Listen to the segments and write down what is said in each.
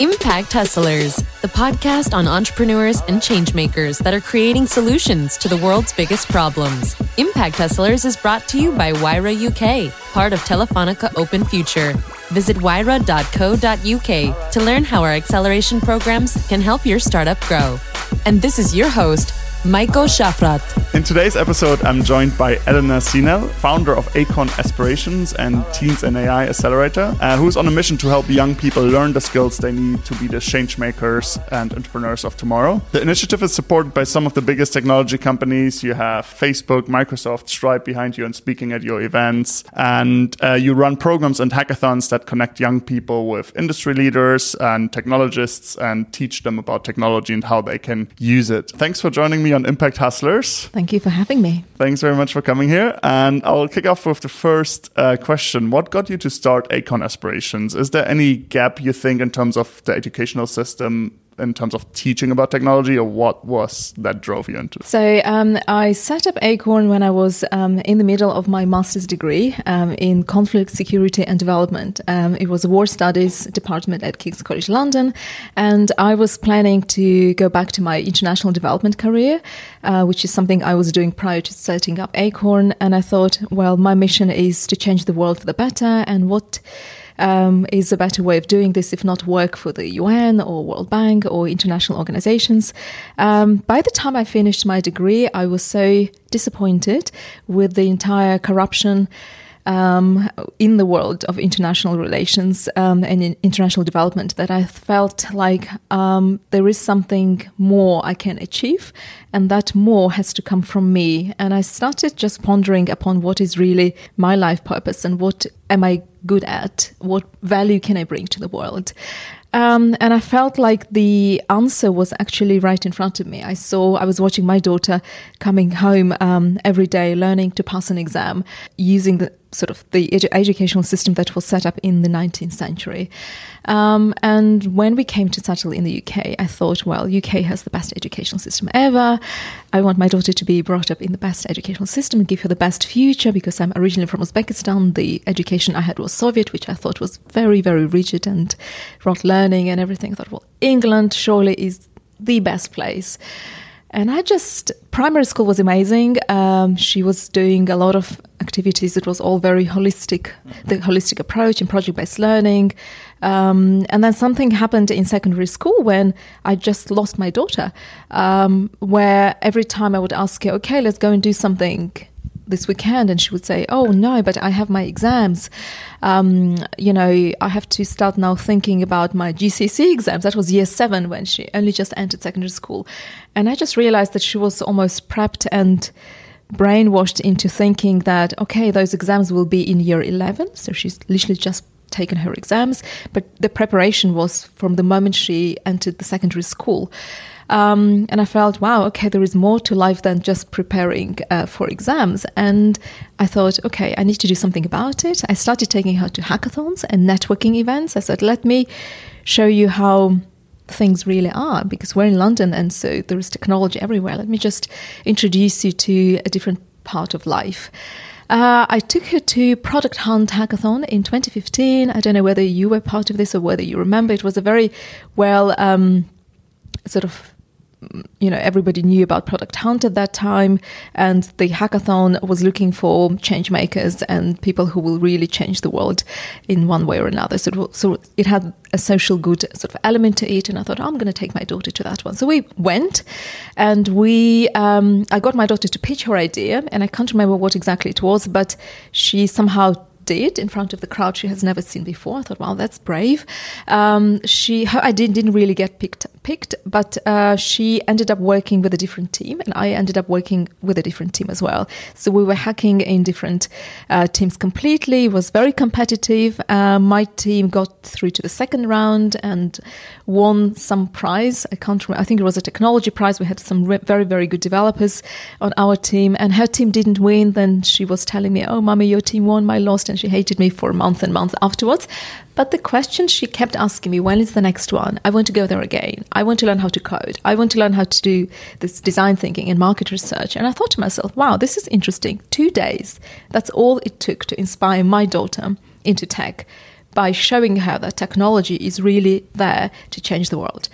Impact Hustlers, the podcast on entrepreneurs and changemakers that are creating solutions to the world's biggest problems. Impact Hustlers is brought to you by Wayra UK, part of Telefonica Open Future. Visit wayra.co.uk to learn how our acceleration programs can help your startup grow. And this is your host, Michael. In today's episode, I'm joined by Elena Sinel, founder of Acorn Aspirations and Teens in AI Accelerator, uh, who's on a mission to help young people learn the skills they need to be the change makers and entrepreneurs of tomorrow. The initiative is supported by some of the biggest technology companies. You have Facebook, Microsoft, Stripe behind you and speaking at your events. And uh, you run programs and hackathons that connect young people with industry leaders and technologists and teach them about technology and how they can use it. Thanks for joining me on Impact Hustlers. Thank you for having me. Thanks very much for coming here. And I'll kick off with the first uh, question. What got you to start Acorn Aspirations? Is there any gap you think in terms of the educational system in terms of teaching about technology, or what was that drove you into? So um, I set up Acorn when I was um, in the middle of my master's degree um, in conflict, security, and development. Um, it was a war studies department at King's College London, and I was planning to go back to my international development career, uh, which is something I was doing prior to setting up Acorn. And I thought, well, my mission is to change the world for the better, and what um, is a better way of doing this if not work for the UN or World Bank or international organizations. Um, by the time I finished my degree, I was so disappointed with the entire corruption. Um, in the world of international relations um, and in international development that I felt like um, there is something more I can achieve, and that more has to come from me. And I started just pondering upon what is really my life purpose and what am I good at? What value can I bring to the world? Um, and I felt like the answer was actually right in front of me. I saw, I was watching my daughter coming home um, every day, learning to pass an exam using the sort of the edu- educational system that was set up in the 19th century. Um, and when we came to settle in the UK, I thought, well, UK has the best educational system ever. I want my daughter to be brought up in the best educational system and give her the best future because I'm originally from Uzbekistan. The education I had was Soviet, which I thought was very, very rigid and rote learning and everything. I thought, well, England surely is the best place. And I just, primary school was amazing. Um, she was doing a lot of activities. It was all very holistic, the holistic approach and project based learning. Um, and then something happened in secondary school when I just lost my daughter, um, where every time I would ask her, okay, let's go and do something this weekend and she would say oh no but i have my exams. Um, you know i have to start now thinking about my GCSE exams. That was year seven when she only just entered secondary school. And i just realized that she was almost prepped and brainwashed into thinking that okay those exams will be in year 11 so she's literally just taken her exams. But the preparation was from the moment she entered the secondary school um, and I felt, wow, okay, there is more to life than just preparing uh, for exams. And I thought, okay, I need to do something about it. I started taking her to hackathons and networking events. I said, let me show you how things really are because we're in London and so there is technology everywhere. Let me just introduce you to a different part of life. Uh, I took her to Product Hunt Hackathon in 2015. I don't know whether you were part of this or whether you remember. It was a very well um, sort of you know everybody knew about product hunt at that time and the hackathon was looking for change makers and people who will really change the world in one way or another so it, so it had a social good sort of element to it and i thought oh, i'm going to take my daughter to that one so we went and we um, i got my daughter to pitch her idea and i can't remember what exactly it was but she somehow did in front of the crowd she has never seen before. I thought, wow, that's brave. Um, she, her idea didn't really get picked, picked, but uh, she ended up working with a different team, and I ended up working with a different team as well. So we were hacking in different uh, teams completely. It was very competitive. Uh, my team got through to the second round and won some prize. I can't remember. I think it was a technology prize. We had some re- very, very good developers on our team, and her team didn't win. Then she was telling me, "Oh, mommy, your team won. My lost." And she hated me for months and months afterwards. But the question she kept asking me, when is the next one? I want to go there again. I want to learn how to code. I want to learn how to do this design thinking and market research. And I thought to myself, wow, this is interesting. Two days. That's all it took to inspire my daughter into tech. By showing her that technology is really there to change the world.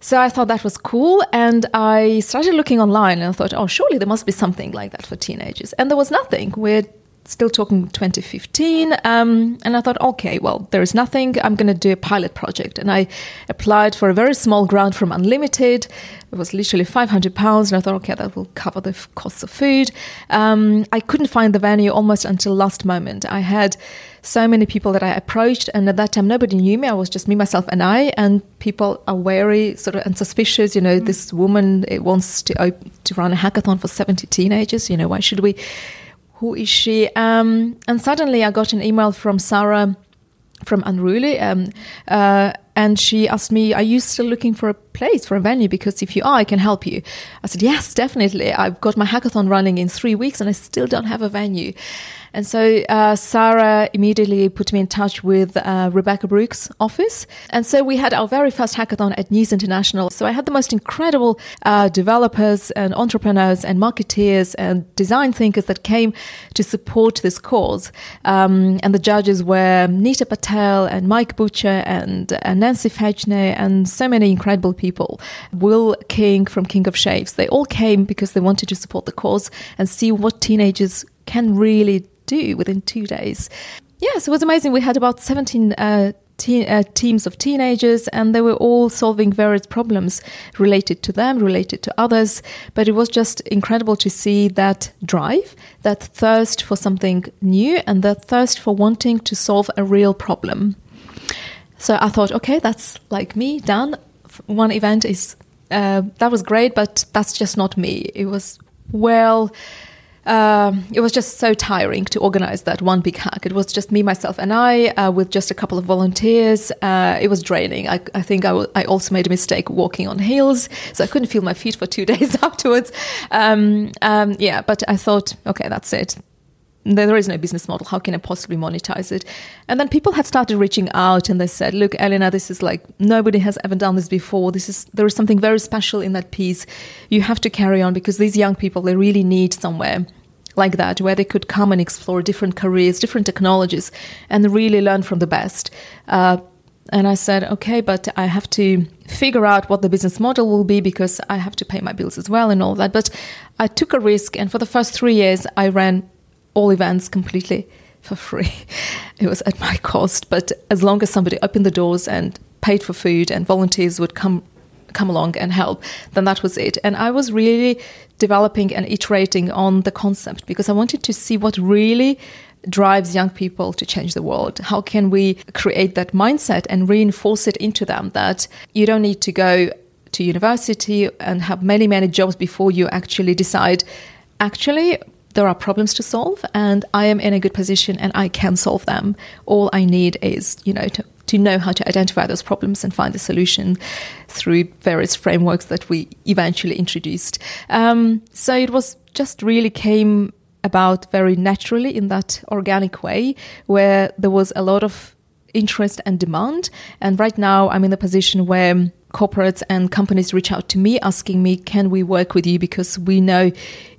So I thought that was cool. And I started looking online and I thought, oh, surely there must be something like that for teenagers. And there was nothing. We're still talking 2015. Um, and I thought, okay, well, there is nothing. I'm going to do a pilot project. And I applied for a very small grant from Unlimited. It was literally 500 pounds. And I thought, okay, that will cover the f- costs of food. Um, I couldn't find the venue almost until last moment. I had so many people that I approached, and at that time nobody knew me. I was just me, myself, and I. And people are wary, sort of, and suspicious. You know, mm. this woman it wants to op- to run a hackathon for seventy teenagers. You know, why should we? Who is she? Um, and suddenly, I got an email from Sarah from Unruly. Um, uh, and she asked me, Are you still looking for a place, for a venue? Because if you are, I can help you. I said, Yes, definitely. I've got my hackathon running in three weeks and I still don't have a venue. And so uh, Sarah immediately put me in touch with uh, Rebekah Brooks' office. And so we had our very first hackathon at News International. So I had the most incredible uh, developers and entrepreneurs and marketeers and design thinkers that came to support this cause. Um, and the judges were Nita Patel and Mike Butcher and, and Nancy Fechner and so many incredible people. Will King from King of Shaves. They all came because they wanted to support the cause and see what teenagers can really do within two days. Yes, it was amazing. We had about 17 uh, uh, teams of teenagers, and they were all solving various problems related to them, related to others. But it was just incredible to see that drive, that thirst for something new, and that thirst for wanting to solve a real problem. So I thought, okay, that's like me, done. One event is uh, that was great, but that's just not me. It was well um, it was just so tiring to organize that one big hack. It was just me, myself, and I uh, with just a couple of volunteers. Uh, it was draining. I, I think I, w- I also made a mistake walking on heels, so I couldn't feel my feet for two days afterwards. Um, um, yeah, but I thought, okay, that's it. There is no business model. How can I possibly monetize it? And then people have started reaching out and they said, look, Elena, this is like nobody has ever done this before. This is there is something very special in that piece. You have to carry on because these young people they really need somewhere like that where they could come and explore different careers, different technologies, and really learn from the best. Uh, and I said, okay, but I have to figure out what the business model will be because I have to pay my bills as well and all that. But I took a risk, and for the first three years, I ran all events completely for free. It was at my cost, but as long as somebody opened the doors and paid for food and volunteers would come come along and help, then that was it. And I was really developing and iterating on the concept because I wanted to see what really drives young people to change the world. How can we create that mindset and reinforce it into them that you don't need to go to university and have many, many jobs before you actually decide, actually, there are problems to solve and I am in a good position and I can solve them. All I need is, you know, to, to know how to identify those problems and find the solution through various frameworks that we eventually introduced. Um, so it was just really came about very naturally in that organic way where there was a lot of interest and demand. And right now I'm in the position where corporates and companies reach out to me asking me, can we work with you? Because we know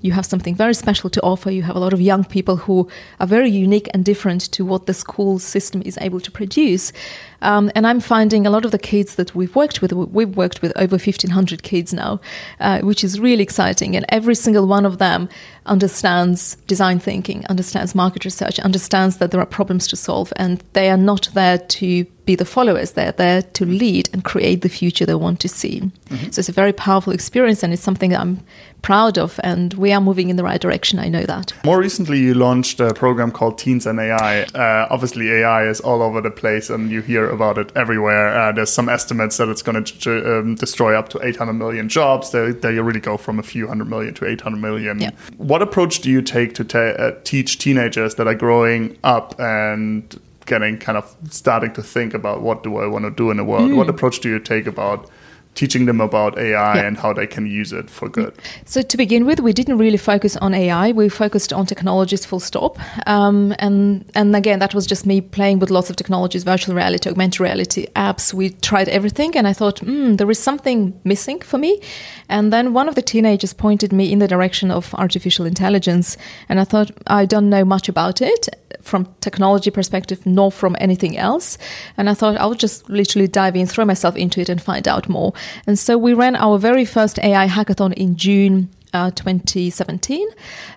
you have something very special to offer. You have a lot of young people who are very unique and different to what the school system is able to produce. Um, and I'm finding a lot of the kids that we've worked with, we've worked with over 1,500 kids now, uh, which is really exciting. And every single one of them understands design thinking, understands market research, understands that there are problems to solve, and they are not there to be the followers. They're there to lead and create the future they want to see. Mm-hmm. So it's a very powerful experience, and it's something that I'm proud of, and we are moving in the right direction. I know that. More recently, you launched a program called Teens in AI. Uh, obviously, AI is all over the place, and you hear about it everywhere. Uh, there's some estimates that it's going to um, destroy up to 800 million jobs. They, they really go from a few hundred million to 800 million. Yeah. What approach do you take to ta- uh, teach teenagers that are growing up and getting kind of starting to think about what do I want to do in the world? Mm. What approach do you take about teaching them about AI yeah. and how they can use it for good. So to begin with, we didn't really focus on AI. We focused on technologies full stop. Um, and and again, that was just me playing with lots of technologies, virtual reality, augmented reality, apps. We tried everything, and I thought, hmm, there is something missing for me. And then one of the teenagers pointed me in the direction of artificial intelligence, and I thought I don't know much about it from technology perspective nor from anything else. And I thought I'll just literally dive in, throw myself into it, and find out more. And so we ran our very first AI hackathon in June uh, 2017.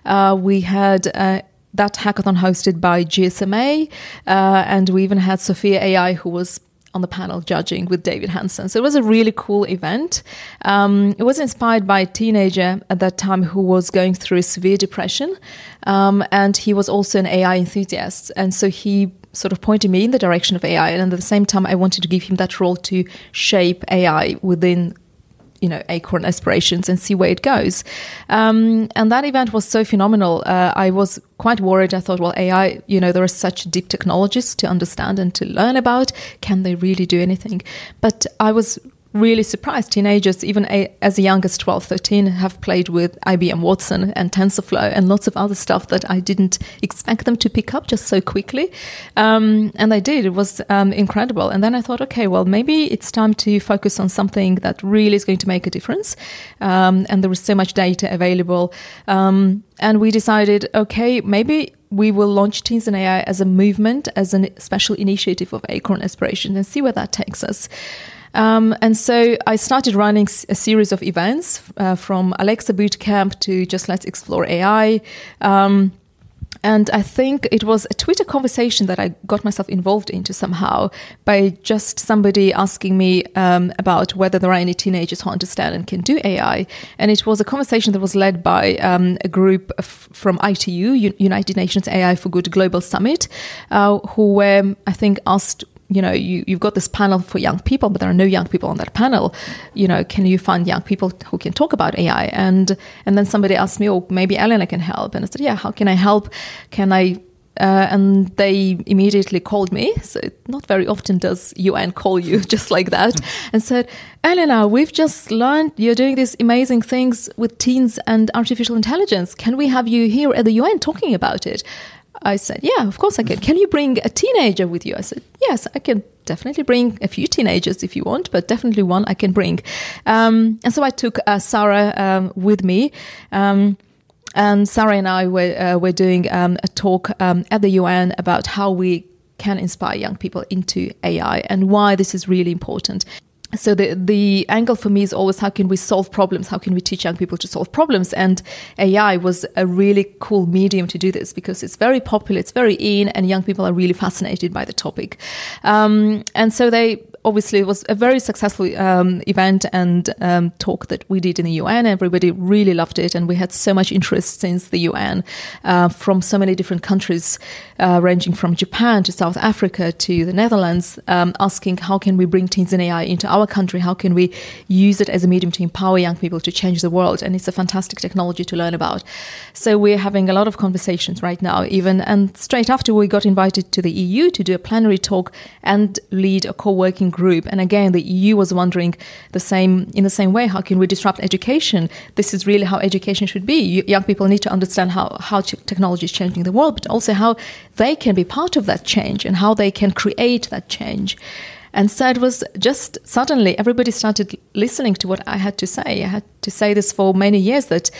Uh, we had uh, that hackathon hosted by GSMA, uh, and we even had Sophia AI, who was on the panel judging with David Hanson. So it was a really cool event. Um, it was inspired by a teenager at that time who was going through severe depression, um, and he was also an AI enthusiast. And so he sort of pointed me in the direction of AI, and at the same time, I wanted to give him that role to shape AI within you know acorn aspirations and see where it goes. Um, and that event was so phenomenal. Uh, i was quite worried. I thought well ai you know there are such deep technologies to understand and to learn about. Can they really do anything? But i was really surprised. Teenagers, even a, as young as 12, 13, have played with IBM Watson and TensorFlow and lots of other stuff that I didn't expect them to pick up just so quickly. Um, and they did. It was um, incredible. And then I thought, okay, well, maybe it's time to focus on something that really is going to make a difference. Um, and there was so much data available. Um, and we decided, okay, maybe we will launch Teens in AI as a movement, as a special initiative of Acorn Aspiration, and see where that takes us. Um, and so I started running a series of events uh, from Alexa Bootcamp to Just Let's Explore AI. Um, and I think it was a Twitter conversation that I got myself involved into somehow by just somebody asking me um, about whether there are any teenagers who understand and can do AI. And it was a conversation that was led by um, a group from ITU, United Nations AI for Good Global Summit, uh, who were, I think, asked you know you, you've got this panel for young people but there are no young people on that panel you know can you find young people who can talk about ai and and then somebody asked me oh maybe elena can help and i said yeah how can i help can i uh, and they immediately called me. So not very often does UN call you just like that, and said, "Elena, we've just learned you're doing these amazing things with teens and artificial intelligence. Can we have you here at the UN talking about it?" I said, Yeah, of course I can. Can you bring a teenager with you? I said, Yes, I can definitely bring a few teenagers if you want, but definitely one I can bring. Um, and so I took uh, Sarah um, with me. Um, and Sarah and I were, uh, were doing um, a talk um, at the UN about how we can inspire young people into AI and why this is really important so the the angle for me is always how can we solve problems? How can we teach young people to solve problems? And ai was a really cool medium to do this because it's very popular it's very in and young people are really fascinated by the topic. Um, and so they obviously it was a very successful um, event and um, talk that we did in the UN. Everybody really loved it, and we had so much interest since the UN uh, from so many different countries, uh, ranging from Japan to South Africa to the Netherlands, um, asking how can we bring teens in AI into our country? How can we use it as a medium to empower young people to change the world? And it's a fantastic technology to learn about. So we're having a lot of conversations right now, even and straight after we got invited to the EU to do a plenary talk and lead a co-working group. And again, the EU was wondering the same in the same way. How can we disrupt education? This is really how education should be. You, young people need to understand how how technology is changing the world, but also how they can be part of that change and how they can create that change. And so it was just suddenly everybody started listening to what I had to say. I had to say this for many years that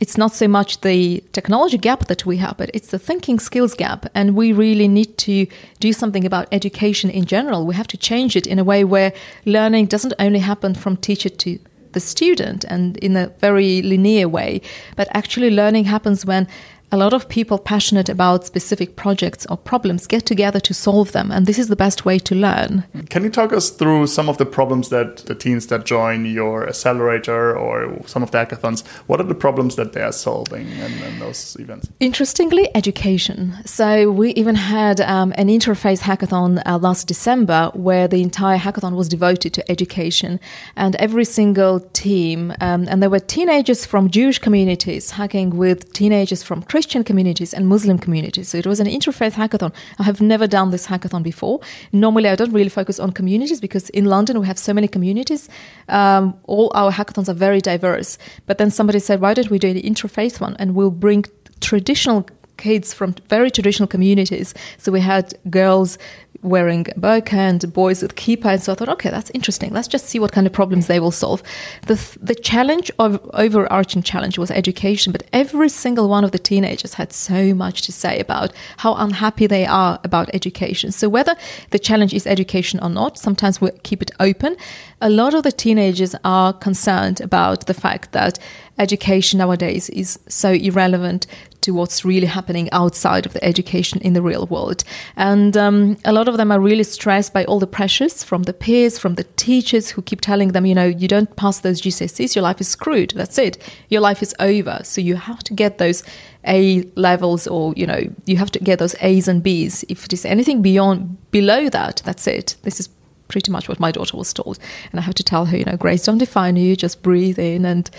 it's not so much the technology gap that we have, but it's the thinking skills gap. And we really need to do something about education in general. We have to change it in a way where learning doesn't only happen from teacher to the student and in a very linear way, but actually learning happens when a lot of people passionate about specific projects or problems get together to solve them and this is the best way to learn. Can you talk us through some of the problems that the teens that join your accelerator or some of the hackathons what are the problems that they are solving in, in those events? Interestingly education. So we even had um, an interfaith hackathon uh, last december where the entire hackathon was devoted to education and every single team um, and there were teenagers from jewish communities hacking with teenagers from Christian Christian communities and Muslim communities. So it was an interfaith hackathon. I have never done this hackathon before. Normally, I don't really focus on communities because in London we have so many communities. Um, all our hackathons are very diverse. But then somebody said, why don't we do an interfaith one and we'll bring traditional kids from very traditional communities. So we had girls wearing a burqa and boys with kippah. And so I thought, okay, that's interesting. Let's just see what kind of problems they will solve. The, the challenge of overarching challenge was education, but every single one of the teenagers had so much to say about how unhappy they are about education. So whether the challenge is education or not, sometimes we keep it open. A lot of the teenagers are concerned about the fact that education nowadays is so irrelevant to what's really happening outside of the education in the real world. And um, a lot of them are really stressed by all the pressures from the peers, from the teachers who keep telling them, you know, you don't pass those GCSEs, your life is screwed. That's it. Your life is over. So you have to get those A levels or, you know, you have to get those A's and B's. If it is anything beyond, below that, that's it. This is pretty much what my daughter was told. And I have to tell her, you know, Grace, don't define you, just breathe in and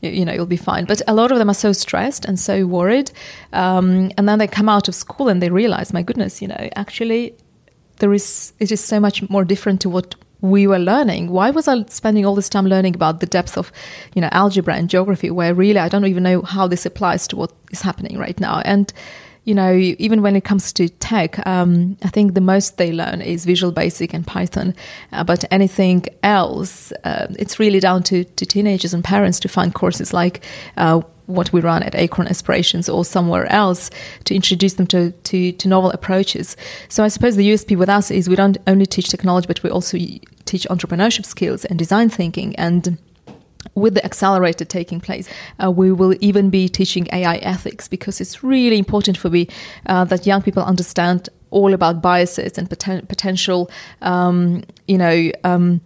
you know you'll be fine. But a lot of them are so stressed and so worried um, and then they come out of school and they realize my goodness you know actually there is it is so much more different to what we were learning. Why was i spending all this time learning about the depth of you know algebra and geography where really i don't even know how this applies to what is happening right now? And you know, even when it comes to tech, um, I think the most they learn is Visual Basic and Python. Uh, but anything else, uh, it's really down to, to teenagers and parents to find courses like uh, what we run at Acorn Aspirations or somewhere else to introduce them to, to, to, novel approaches. So I suppose the USP with us is we don't only teach technology, but we also teach entrepreneurship skills and design thinking and with the accelerator taking place, uh, we will even be teaching AI ethics because it's really important for me uh, that young people understand all about biases and poten- potential, um, you know, um,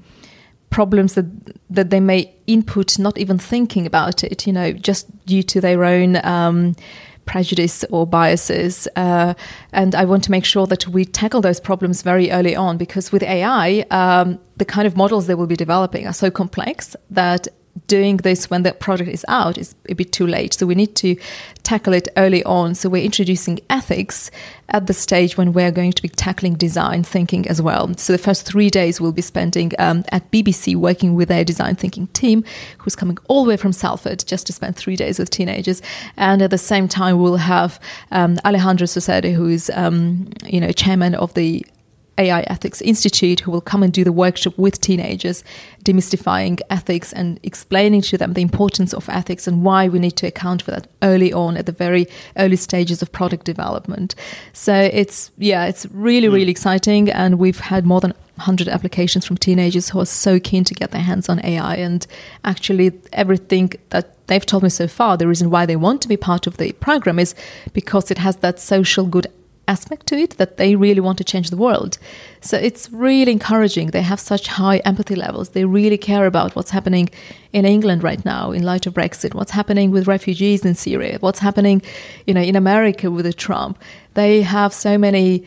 problems that that they may input, not even thinking about it, you know, just due to their own. Um, prejudice or biases. Uh, and I want to make sure that we tackle those problems very early on because with AI, um, the kind of models they will be developing are so complex that doing this when the product is out is a bit too late. So we need to tackle it early on. So we're introducing ethics at the stage when we're going to be tackling design thinking as well. So the first three days we'll be spending um, at BBC working with their design thinking team, who's coming all the way from Salford just to spend three days with teenagers. And at the same time, we'll have um, Alejandro Sosede, who is um, you know chairman of the AI Ethics Institute who will come and do the workshop with teenagers, demystifying ethics and explaining to them the importance of ethics and why we need to account for that early on at the very early stages of product development. So it's, yeah, it's really, hmm. really exciting. And we've had more than 100 applications from teenagers who are so keen to get their hands on AI. And actually, everything that they've told me so far, the reason why they want to be part of the program is because it has that social good aspect to it that they really want to change the world. So it's really encouraging. They have such high empathy levels. They really care about what's happening in England right now in light of Brexit, what's happening with refugees in Syria, what's happening, you know, in America with the Trump. They have so many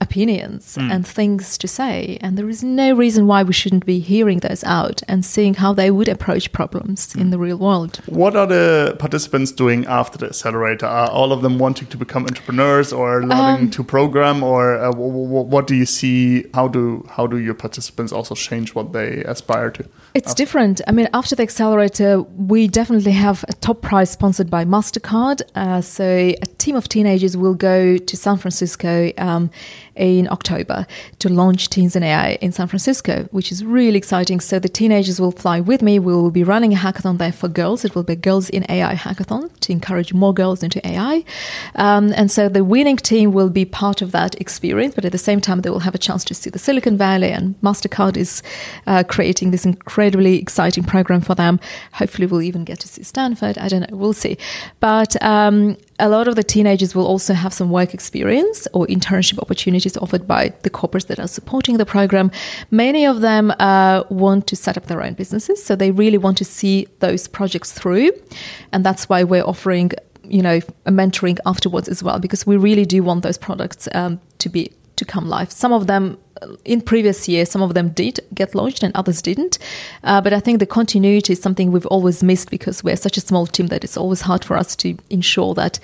opinions mm. and things to say. And there is no reason why we shouldn't be hearing those out and seeing how they would approach problems mm. in the real world. What are the participants doing after the accelerator? Are all of them wanting to become entrepreneurs or learning um, to program? Or uh, what do you see? How do, how do your participants also change what they aspire to? It's after? different. I mean, after the accelerator, we definitely have a top prize sponsored by MasterCard. Uh, so a team of teenagers will go to San Francisco. Um, in October to launch Teens in AI in San Francisco, which is really exciting. So the teenagers will fly with me. We will be running a hackathon there for girls. It will be Girls in AI hackathon to encourage more girls into AI. Um, and so the winning team will be part of that experience, but at the same time, they will have a chance to see the Silicon Valley. And MasterCard is uh, creating this incredibly exciting program for them. Hopefully, we'll even get to see Stanford. I don't know. We'll see. But um, a lot of the teenagers will also have some work experience or internship opportunities offered by the corporates that are supporting the program. Many of them uh, want to set up their own businesses, so they really want to see those projects through, and that's why we're offering you know a mentoring afterwards as well because we really do want those products um, to be to come live. Some of them in previous years, some of them did get launched and others didn't. Uh, but I think the continuity is something we've always missed because we're such a small team that it's always hard for us to ensure that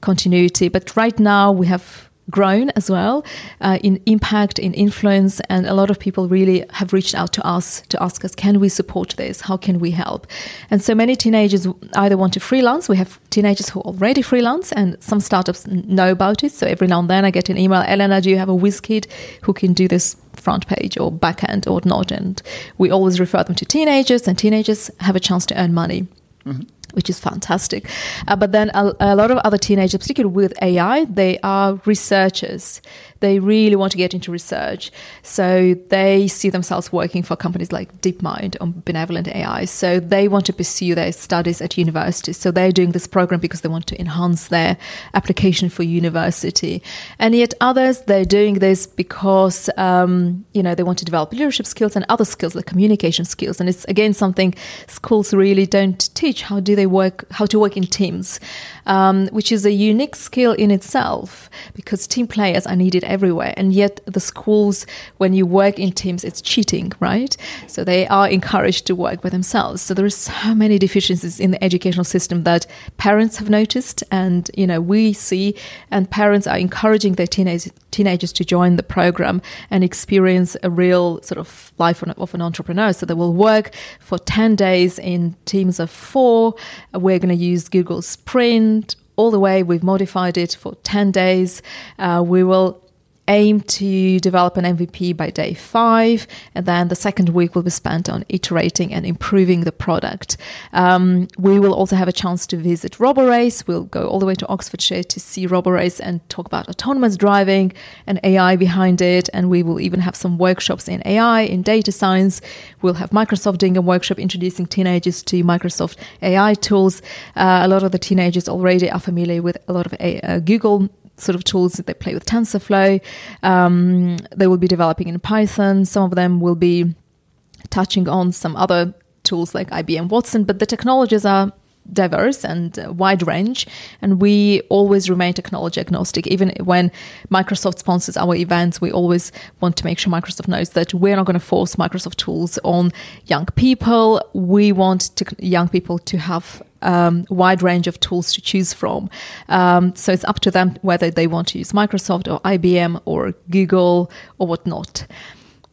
continuity. But right now we have grown as well uh, in impact, in influence, and a lot of people really have reached out to us to ask us, can we support this? How can we help? And so many teenagers either want to freelance. We have teenagers who already freelance, and some startups know about it. So every now and then I get an email, Elena, do you have a whiz kid who can do this front page or back end or not? And we always refer them to teenagers, and teenagers have a chance to earn money. Mm-hmm which is fantastic. Uh, but then a, a, lot of other teenagers, particularly with AI, they are researchers they really want to get into research. So they see themselves working for companies like DeepMind or Benevolent AI. So they want to pursue their studies at universities. So they're doing this program because they want to enhance their application for university. And yet others, they're doing this because, um, you know, they want to develop leadership skills and other skills like communication skills. And it's again something schools really don't teach. How do they work, how to work in teams, um, which is a unique skill in itself because team players are needed everywhere. And yet, the schools, when you work in teams, it's cheating, right? So they are encouraged to work by themselves. So there are so many deficiencies in the educational system that parents have noticed, and you know we see, and parents are encouraging their teenage, teenagers to join the program and experience a real sort of life of an entrepreneur. So they will work for ten days in teams of four. We're going to use Google Sprint all the way. We've modified it for 10 days. Uh, we will aim to develop an MVP by day five, and then the second week will be spent on iterating and improving the product. Um, we will also have a chance to visit RoboRace. We'll go all the way to Oxfordshire to see RoboRace and talk about autonomous driving and AI behind it. And we will even have some workshops in AI, in data science. We'll have Microsoft doing a workshop introducing teenagers to Microsoft AI tools. Uh, a lot of the teenagers already are familiar with a lot of a, uh, Google sort of tools that they play with TensorFlow. Um, they will be developing in Python. Some of them will be touching on some other tools like IBM Watson, but the technologies are diverse and uh, wide range and we always remain technology agnostic even when microsoft sponsors our events we always want to make sure microsoft knows that we're not going to force microsoft tools on young people we want to, young people to have um, wide range of tools to choose from. Um, so it's up to them whether they want to use Microsoft or IBM or Google or whatnot.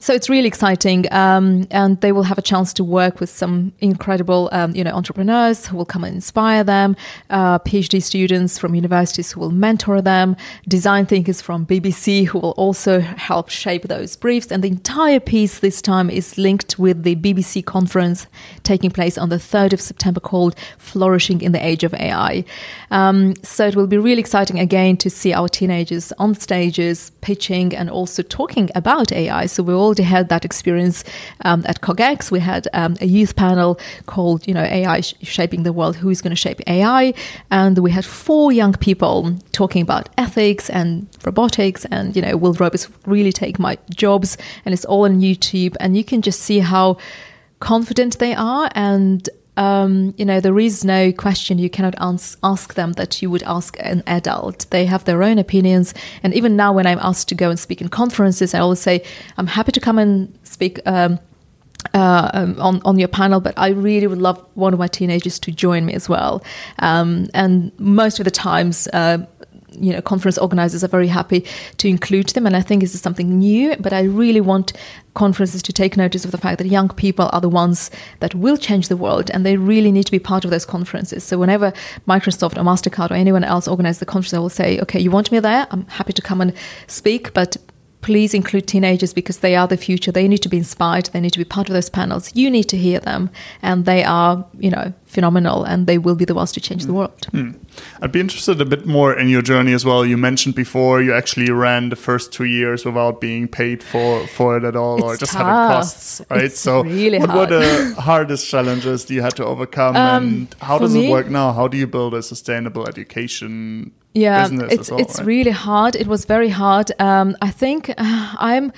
So it's really exciting, um, and they will have a chance to work with some incredible, um, you know, entrepreneurs who will come and inspire them, uh, PhD students from universities who will mentor them, design thinkers from BBC who will also help shape those briefs. And the entire piece this time is linked with the BBC conference taking place on the 3rd of September called "Flourishing in the Age of AI." Um, so it will be really exciting again to see our teenagers on stages pitching and also talking about AI. So we all already had that experience um, at CogX. We had um, a youth panel called, you know, AI Shaping the World Who is going to Shape AI? And we had four young people talking about ethics and robotics and, you know, will robots really take my jobs? And it's all on YouTube. And you can just see how confident they are and um, you know, there is no question you cannot ask, ask them that you would ask an adult. They have their own opinions. And even now, when I'm asked to go and speak in conferences, I always say, I'm happy to come and speak. Um, uh, um, on on your panel, but I really would love one of my teenagers to join me as well. Um, and most of the times, uh, you know, conference organizers are very happy to include them, and I think this is something new. But I really want conferences to take notice of the fact that young people are the ones that will change the world and they really need to be part of those conferences. So whenever Microsoft or MasterCard or anyone else organizes the conference, I will say, okay, you want me there? I'm happy to come and speak, but please include teenagers because they are the future. They need to be inspired. They need to be part of those panels. You need to hear them, and they are, you know, phenomenal, and they will be the ones to change mm. the world. Mm. I'd be interested a bit more in your journey as well. You mentioned before you actually ran the first two years without being paid for for it at all, it's or just tough. having costs, right? It's so, really what hard. were the hardest challenges you had to overcome, um, and how does me, it work now? How do you build a sustainable education yeah, it's well, it's right? really hard. It was very hard. Um, I think uh, I'm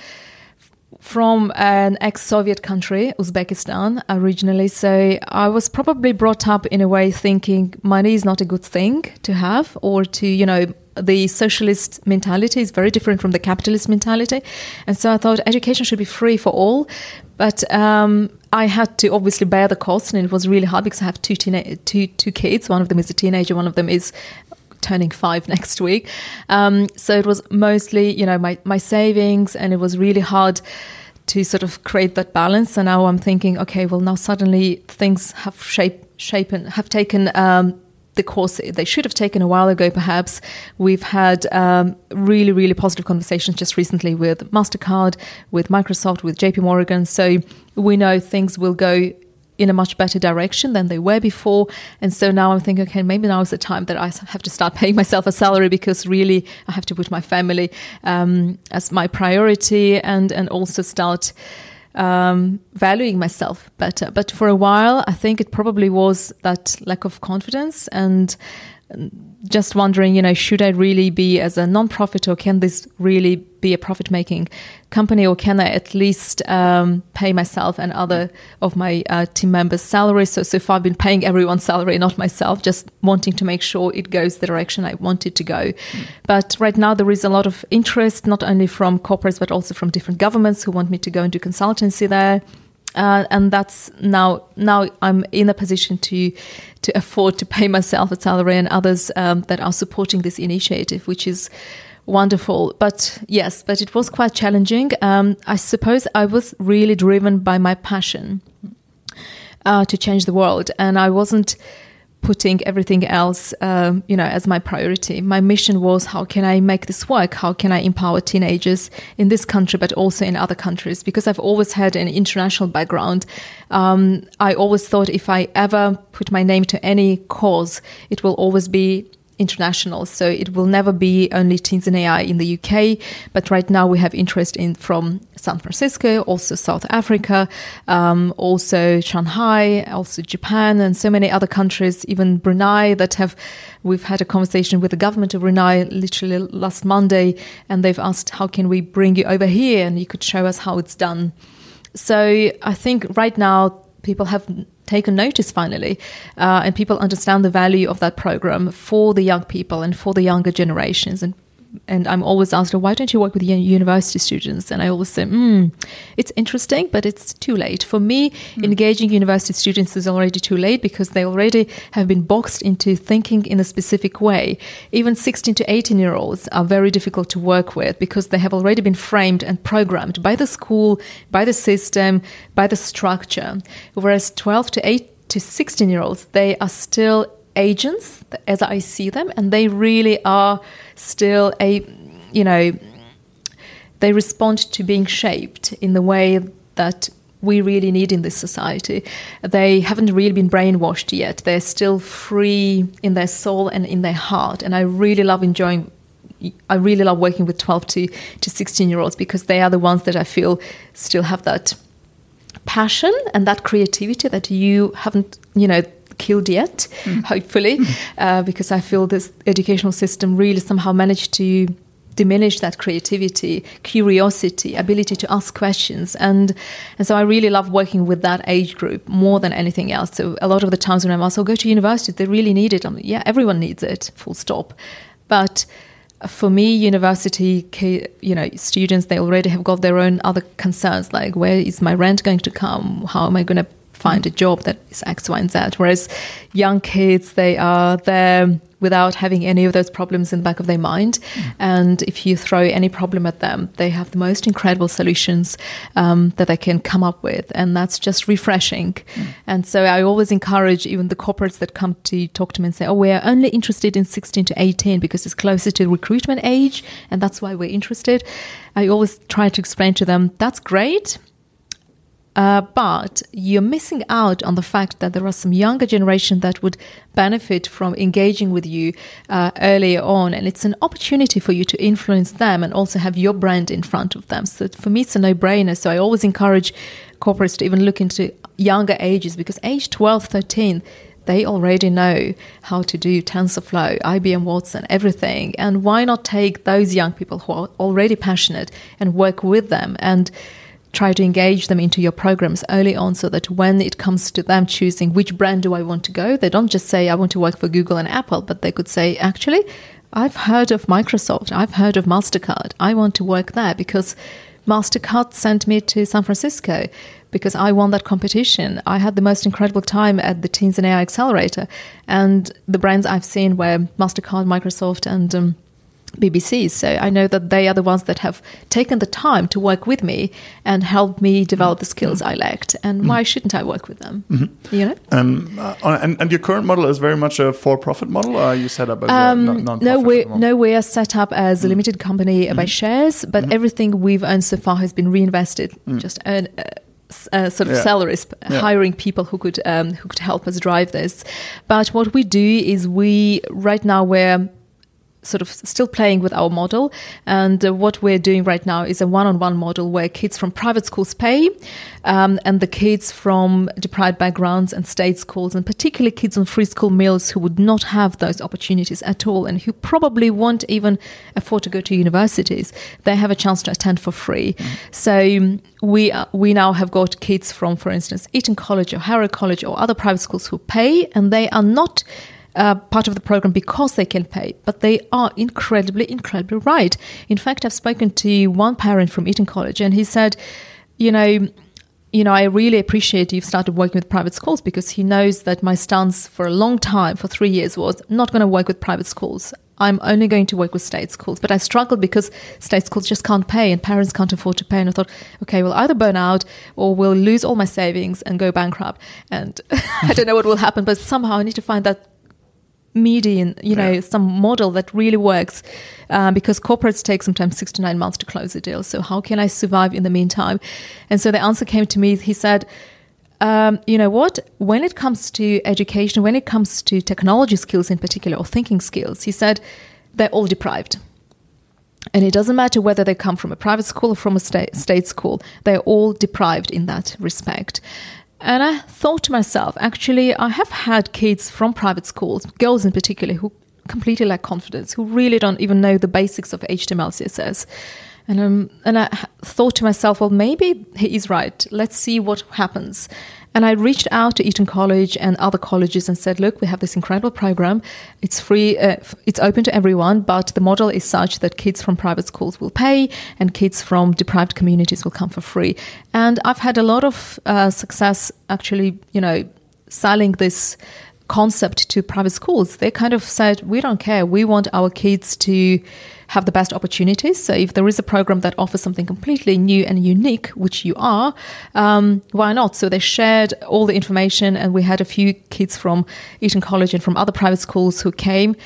from an ex-Soviet country, Uzbekistan, originally. So I was probably brought up in a way thinking money is not a good thing to have, or to you know the socialist mentality is very different from the capitalist mentality. And so I thought education should be free for all. But um, I had to obviously bear the cost, and it was really hard because I have two, two, two kids. One of them is a teenager, one of them is turning five next week. Um, so it was mostly, you know, my, my savings, and it was really hard to sort of create that balance. And now I'm thinking, okay, well, now suddenly things have shape, shapen, have taken um, the course they should have taken a while ago, perhaps. We've had um, really, really positive conversations just recently with MasterCard, with Microsoft, with JP Morgan. So we know things will go in a much better direction than they were before. And so now I'm thinking, okay, maybe now is the time that I have to start paying myself a salary because really I have to put my family um, as my priority and, and also start um, valuing myself better. But for a while, I think it probably was that lack of confidence and just wondering, you know, should I really be as a non-profit or can this really be a profit-making company or can I at least um, pay myself and other of my uh, team members' salaries? So, so far I've been paying everyone's salary, not myself, just wanting to make sure it goes the direction I want it to go. Mm. But right now there is a lot of interest, not only from corporates, but also from different governments who want me to go and do consultancy there. Uh, and that's now now I'm in a position to to afford to pay myself a salary and others um, that are supporting this initiative, which is wonderful. But yes, but it was quite challenging. Um, I suppose I was really driven by my passion uh, to change the world, and I wasn't putting everything else, um, you know, as my priority. My mission was how can I make this work? How can I empower teenagers in this country, but also in other countries? Because I've always had an international background. Um, I always thought if I ever put my name to any cause, it will always be international. So it will never be only teens in AI in the UK, but right now we have interest in from San Francisco, also South Africa, um, also Shanghai, also Japan, and so many other countries, even Brunei, that have. We've had a conversation with the government of Brunei literally last Monday, and they've asked, "How can we bring you over here?" And you could show us how it's done. So I think right now people have taken notice finally, uh, and people understand the value of that program for the young people and for the younger generations. And and I'm always asked, why don't you work with university students? And I always say, mm, it's interesting, but it's too late. For me, mm. engaging university students is already too late because they already have been boxed into thinking in a specific way. Even 16 to 18 year olds are very difficult to work with because they have already been framed and programmed by the school, by the system, by the structure. Whereas 12 to 8 to 16 year olds, they are still agents as I see them, and they really are still a, you know, they respond to being shaped in the way that we really need in this society. They haven't really been brainwashed yet. They're still free in their soul and in their heart. And I really love enjoying. I really love working with 12 to, to 16 year olds because they are the ones that I feel still have that passion and that creativity that you haven't, you know, killed yet, mm. hopefully, mm. Uh, because I feel this educational system really somehow managed to diminish that creativity, curiosity, ability to ask questions. And, and so I really love working with that age group more than anything else. So a lot of the times when I'm asked, oh, go to university, they really need it. I'm like, yeah, everyone needs it, full stop. But for me, university, you know, students, they already have got their own other concerns, like where is my rent going to come? How am I going to find a job that is X, Y, and Z. Whereas young kids, they are there without having any of those problems in the back of their mind. Mm. And if you throw any problem at them, they have the most incredible solutions um, that they can come up with. And that's just refreshing. Mm. And so I always encourage even the corporates that come to talk to me and say, oh, we're only interested in 16 to 18 because it's closer to recruitment age. And that's why we're interested. I always try to explain to them, that's great uh, but you're missing out on the fact that there are some younger generation that would benefit from engaging with you uh, earlier on, and it's an opportunity for you to influence them and also have your brand in front of them. So for me, it's a no-brainer. So I always encourage corporates to even look into younger ages because age 12, 13 they already know how to do TensorFlow, IBM Watson, everything. And why not take those young people who are already passionate and work with them and try to engage them into your programs early on so that when it comes to them choosing which brand do I want to go, they don't just say, I want to work for Google and Apple, but they could say, actually, I've heard of Microsoft, I've heard of MasterCard, I want to work there because MasterCard sent me to San Francisco. because I won that competition. I had the most incredible time at the Teens in AI Accelerator, and the brands I've seen were Mastercard, Microsoft, and um, BBC. So I know that they are the ones that have taken the time to work with me and help me develop the skills I lacked. And why shouldn't I work with them? You know. Um, uh, and, and your current model is very much a for-profit model, or are you set up as a Um, non- non-profit? no, we at the moment? no, we are set up as a limited company by shares, but everything we've earned so far has been reinvested. Just earn. Uh, uh, sort of Yeah. salaries, Yeah. hiring people who could um, who could help us drive this. But what we do is we right now we're sort of still playing with our model. And uh, what we're doing right now is a one on one model where kids from private schools pay um, and the kids from deprived backgrounds and state schools, and particularly kids on free school meals who would not have those opportunities at all and who probably won't even afford to go to universities, they have a chance to attend for free. So um, we, uh, we now have got kids from, for instance, Eton College or Harrow College or other private schools who pay, and they are not uh, part of the program because they can pay, but they are incredibly, incredibly right. In fact, I've spoken to one parent from Eton College, and he said, you know, you know, I really appreciate you've started working with private schools because he knows that my stance for a long time, for three years, was not going to work with private schools. I'm only going to work with state schools. But I struggled because state schools just can't pay and parents can't afford to pay. And I thought, okay, we'll either burn out or we'll lose all my savings and go bankrupt. And I don't know what will happen, but somehow I need to find that median, you know, Yeah. some model that really works, um, because corporates take sometimes six to nine months to close a deal. So how can I survive in the meantime? And so the answer came to me. He said, um, "You know what? When it comes to education, when it comes to technology skills in particular or thinking skills, he said they're all deprived." And it doesn't matter whether they come from a private school or from a state, state school, they're all deprived in that respect. And I thought to myself, actually, I have had kids from private schools, girls in particular, who completely lack confidence, who really don't even know the basics of HTML, CSS. And, um, and I thought to myself, well, maybe he is right. Let's see what happens. And I reached out to Eton College and other colleges and said, look, we have this incredible program. It's free, uh, it's open to everyone, but the model is such that kids from private schools will pay and kids from deprived communities will come for free. And I've had a lot of uh, success actually, you know, selling this concept to private schools. They kind of said, we don't care. We want our kids to have the best opportunities. So if there is a program that offers something completely new and unique, which you are, um, why not? So they shared all the information, and we had a few kids from Eton College and from other private schools who came.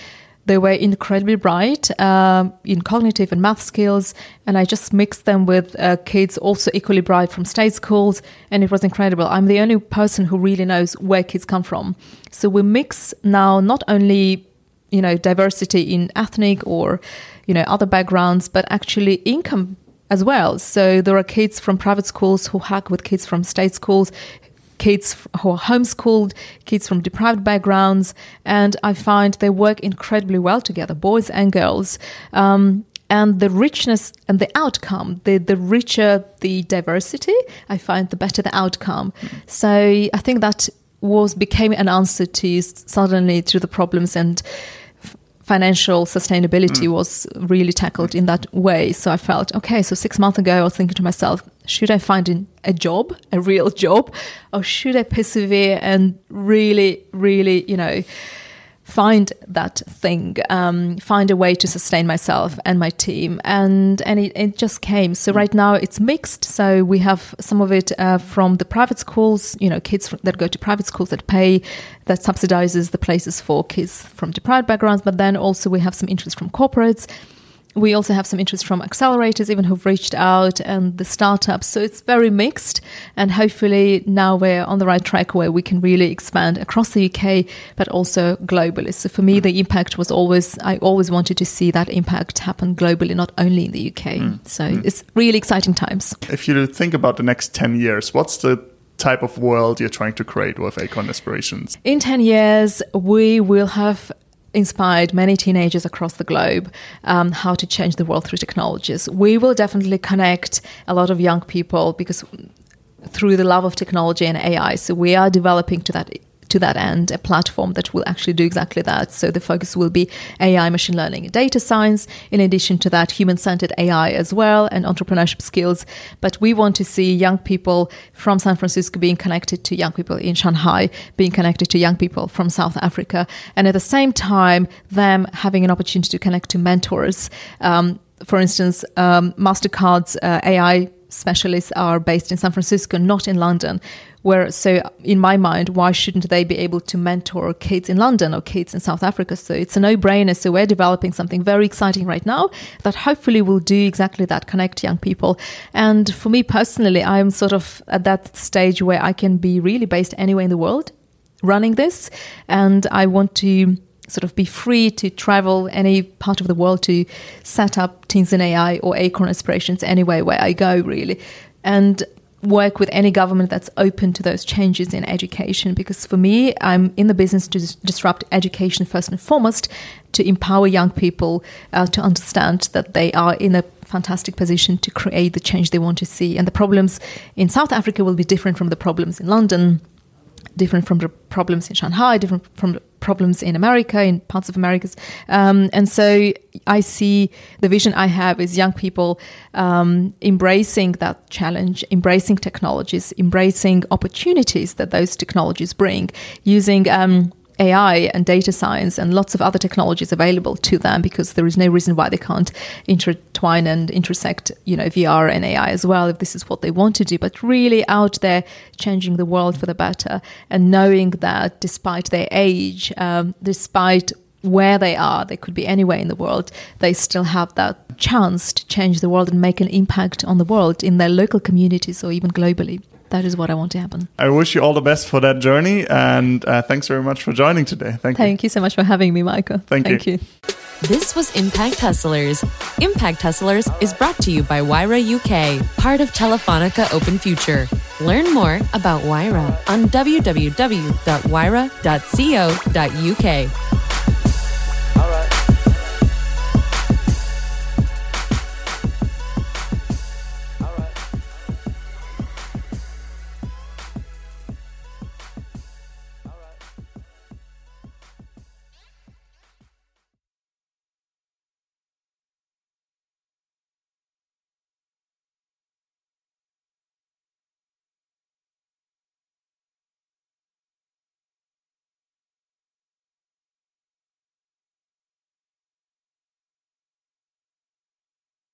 They were incredibly bright um, in cognitive and math skills, and I just mixed them with uh, kids also equally bright from state schools, and it was incredible. I'm the only person who really knows where kids come from. So we mix now not only you know diversity in ethnic or you know other backgrounds, but actually income as well. So there are kids from private schools who hack with kids from state schools kids who are homeschooled, kids from deprived backgrounds, and I find they work incredibly well together, boys and girls. Um, and the richness and the outcome, the, the richer the diversity, I find the better the outcome. So I think that was became an answer to suddenly to the problems and f- financial sustainability was really tackled in that way. So I felt, okay, so six months ago, I was thinking to myself, should I find a job, a real job, or should I persevere and really, really, you know, find that thing, um, find a way to sustain myself and my team, and and it, it just came. So right now it's mixed. So we have some of it uh, from the private schools, you know, kids that go to private schools that pay, that subsidizes the places for kids from deprived backgrounds. But then also we have some interest from corporates. We also have some interest from accelerators, even who've reached out, and the startups. So it's very mixed, and hopefully now we're on the right track where we can really expand across the UK, but also globally. So for me, mm. the impact was always I always wanted to see that impact happen globally, not only in the UK. Mm. So mm. it's really exciting times. If you think about the next 10 years, what's the type of world you're trying to create with Acorn Aspirations? In 10 years, we will have inspired many teenagers across the globe um, how to change the world through technologies. We will definitely connect a lot of young people because through the love of technology and AI. So we are developing to that to that end a platform that will actually do exactly that. So the focus will be AI, machine learning, data science. In addition to that, human centered AI as well and entrepreneurship skills. But we want to see young people from San Francisco being connected to young people in Shanghai, being connected to young people from South Africa, and at the same time, them having an opportunity to connect to mentors. Um, for instance, um, MasterCard's uh, AI specialists are based in San Francisco, not in London. Where so in my mind, why shouldn't they be able to mentor kids in London or kids in South Africa? So it's a no-brainer. So we're developing something very exciting right now that hopefully will do exactly that, connect young people. And for me personally, I'm sort of at that stage where I can be really based anywhere in the world running this, and I want to sort of be free to travel any part of the world to set up Teens in AI or Acorn Aspirations anywhere where I go, really. And work with any government that's open to those changes in education because for me i'm in the business to dis- disrupt education first and foremost to empower young people uh, to understand that they are in a fantastic position to create the change they want to see. And the problems in south africa will be different from the problems in london different from the problems in Shanghai, different from problems in America, in parts of Americas. Um, and so I see the vision I have is young people um, embracing that challenge, embracing technologies, embracing opportunities that those technologies bring, using um, AI and data science and lots of other technologies available to them because there is no reason why they can't intertwine and intersect, you know, VR and AI as well if this is what they want to do. But really out there changing the world for the better and knowing that despite their age, um, despite where they are, they could be anywhere in the world, they still have that chance to change the world and make an impact on the world in their local communities or even globally that is what I want to happen. I wish you all the best for that journey, and uh, thanks very much for joining today. Thank, Thank you. you so much for having me, Michael. Thank, Thank you. you. This was Impact Hustlers. Impact Hustlers is brought to you by Wayra UK, part of Telefonica Open Future. Learn more about Wayra on www.wayra.co.uk.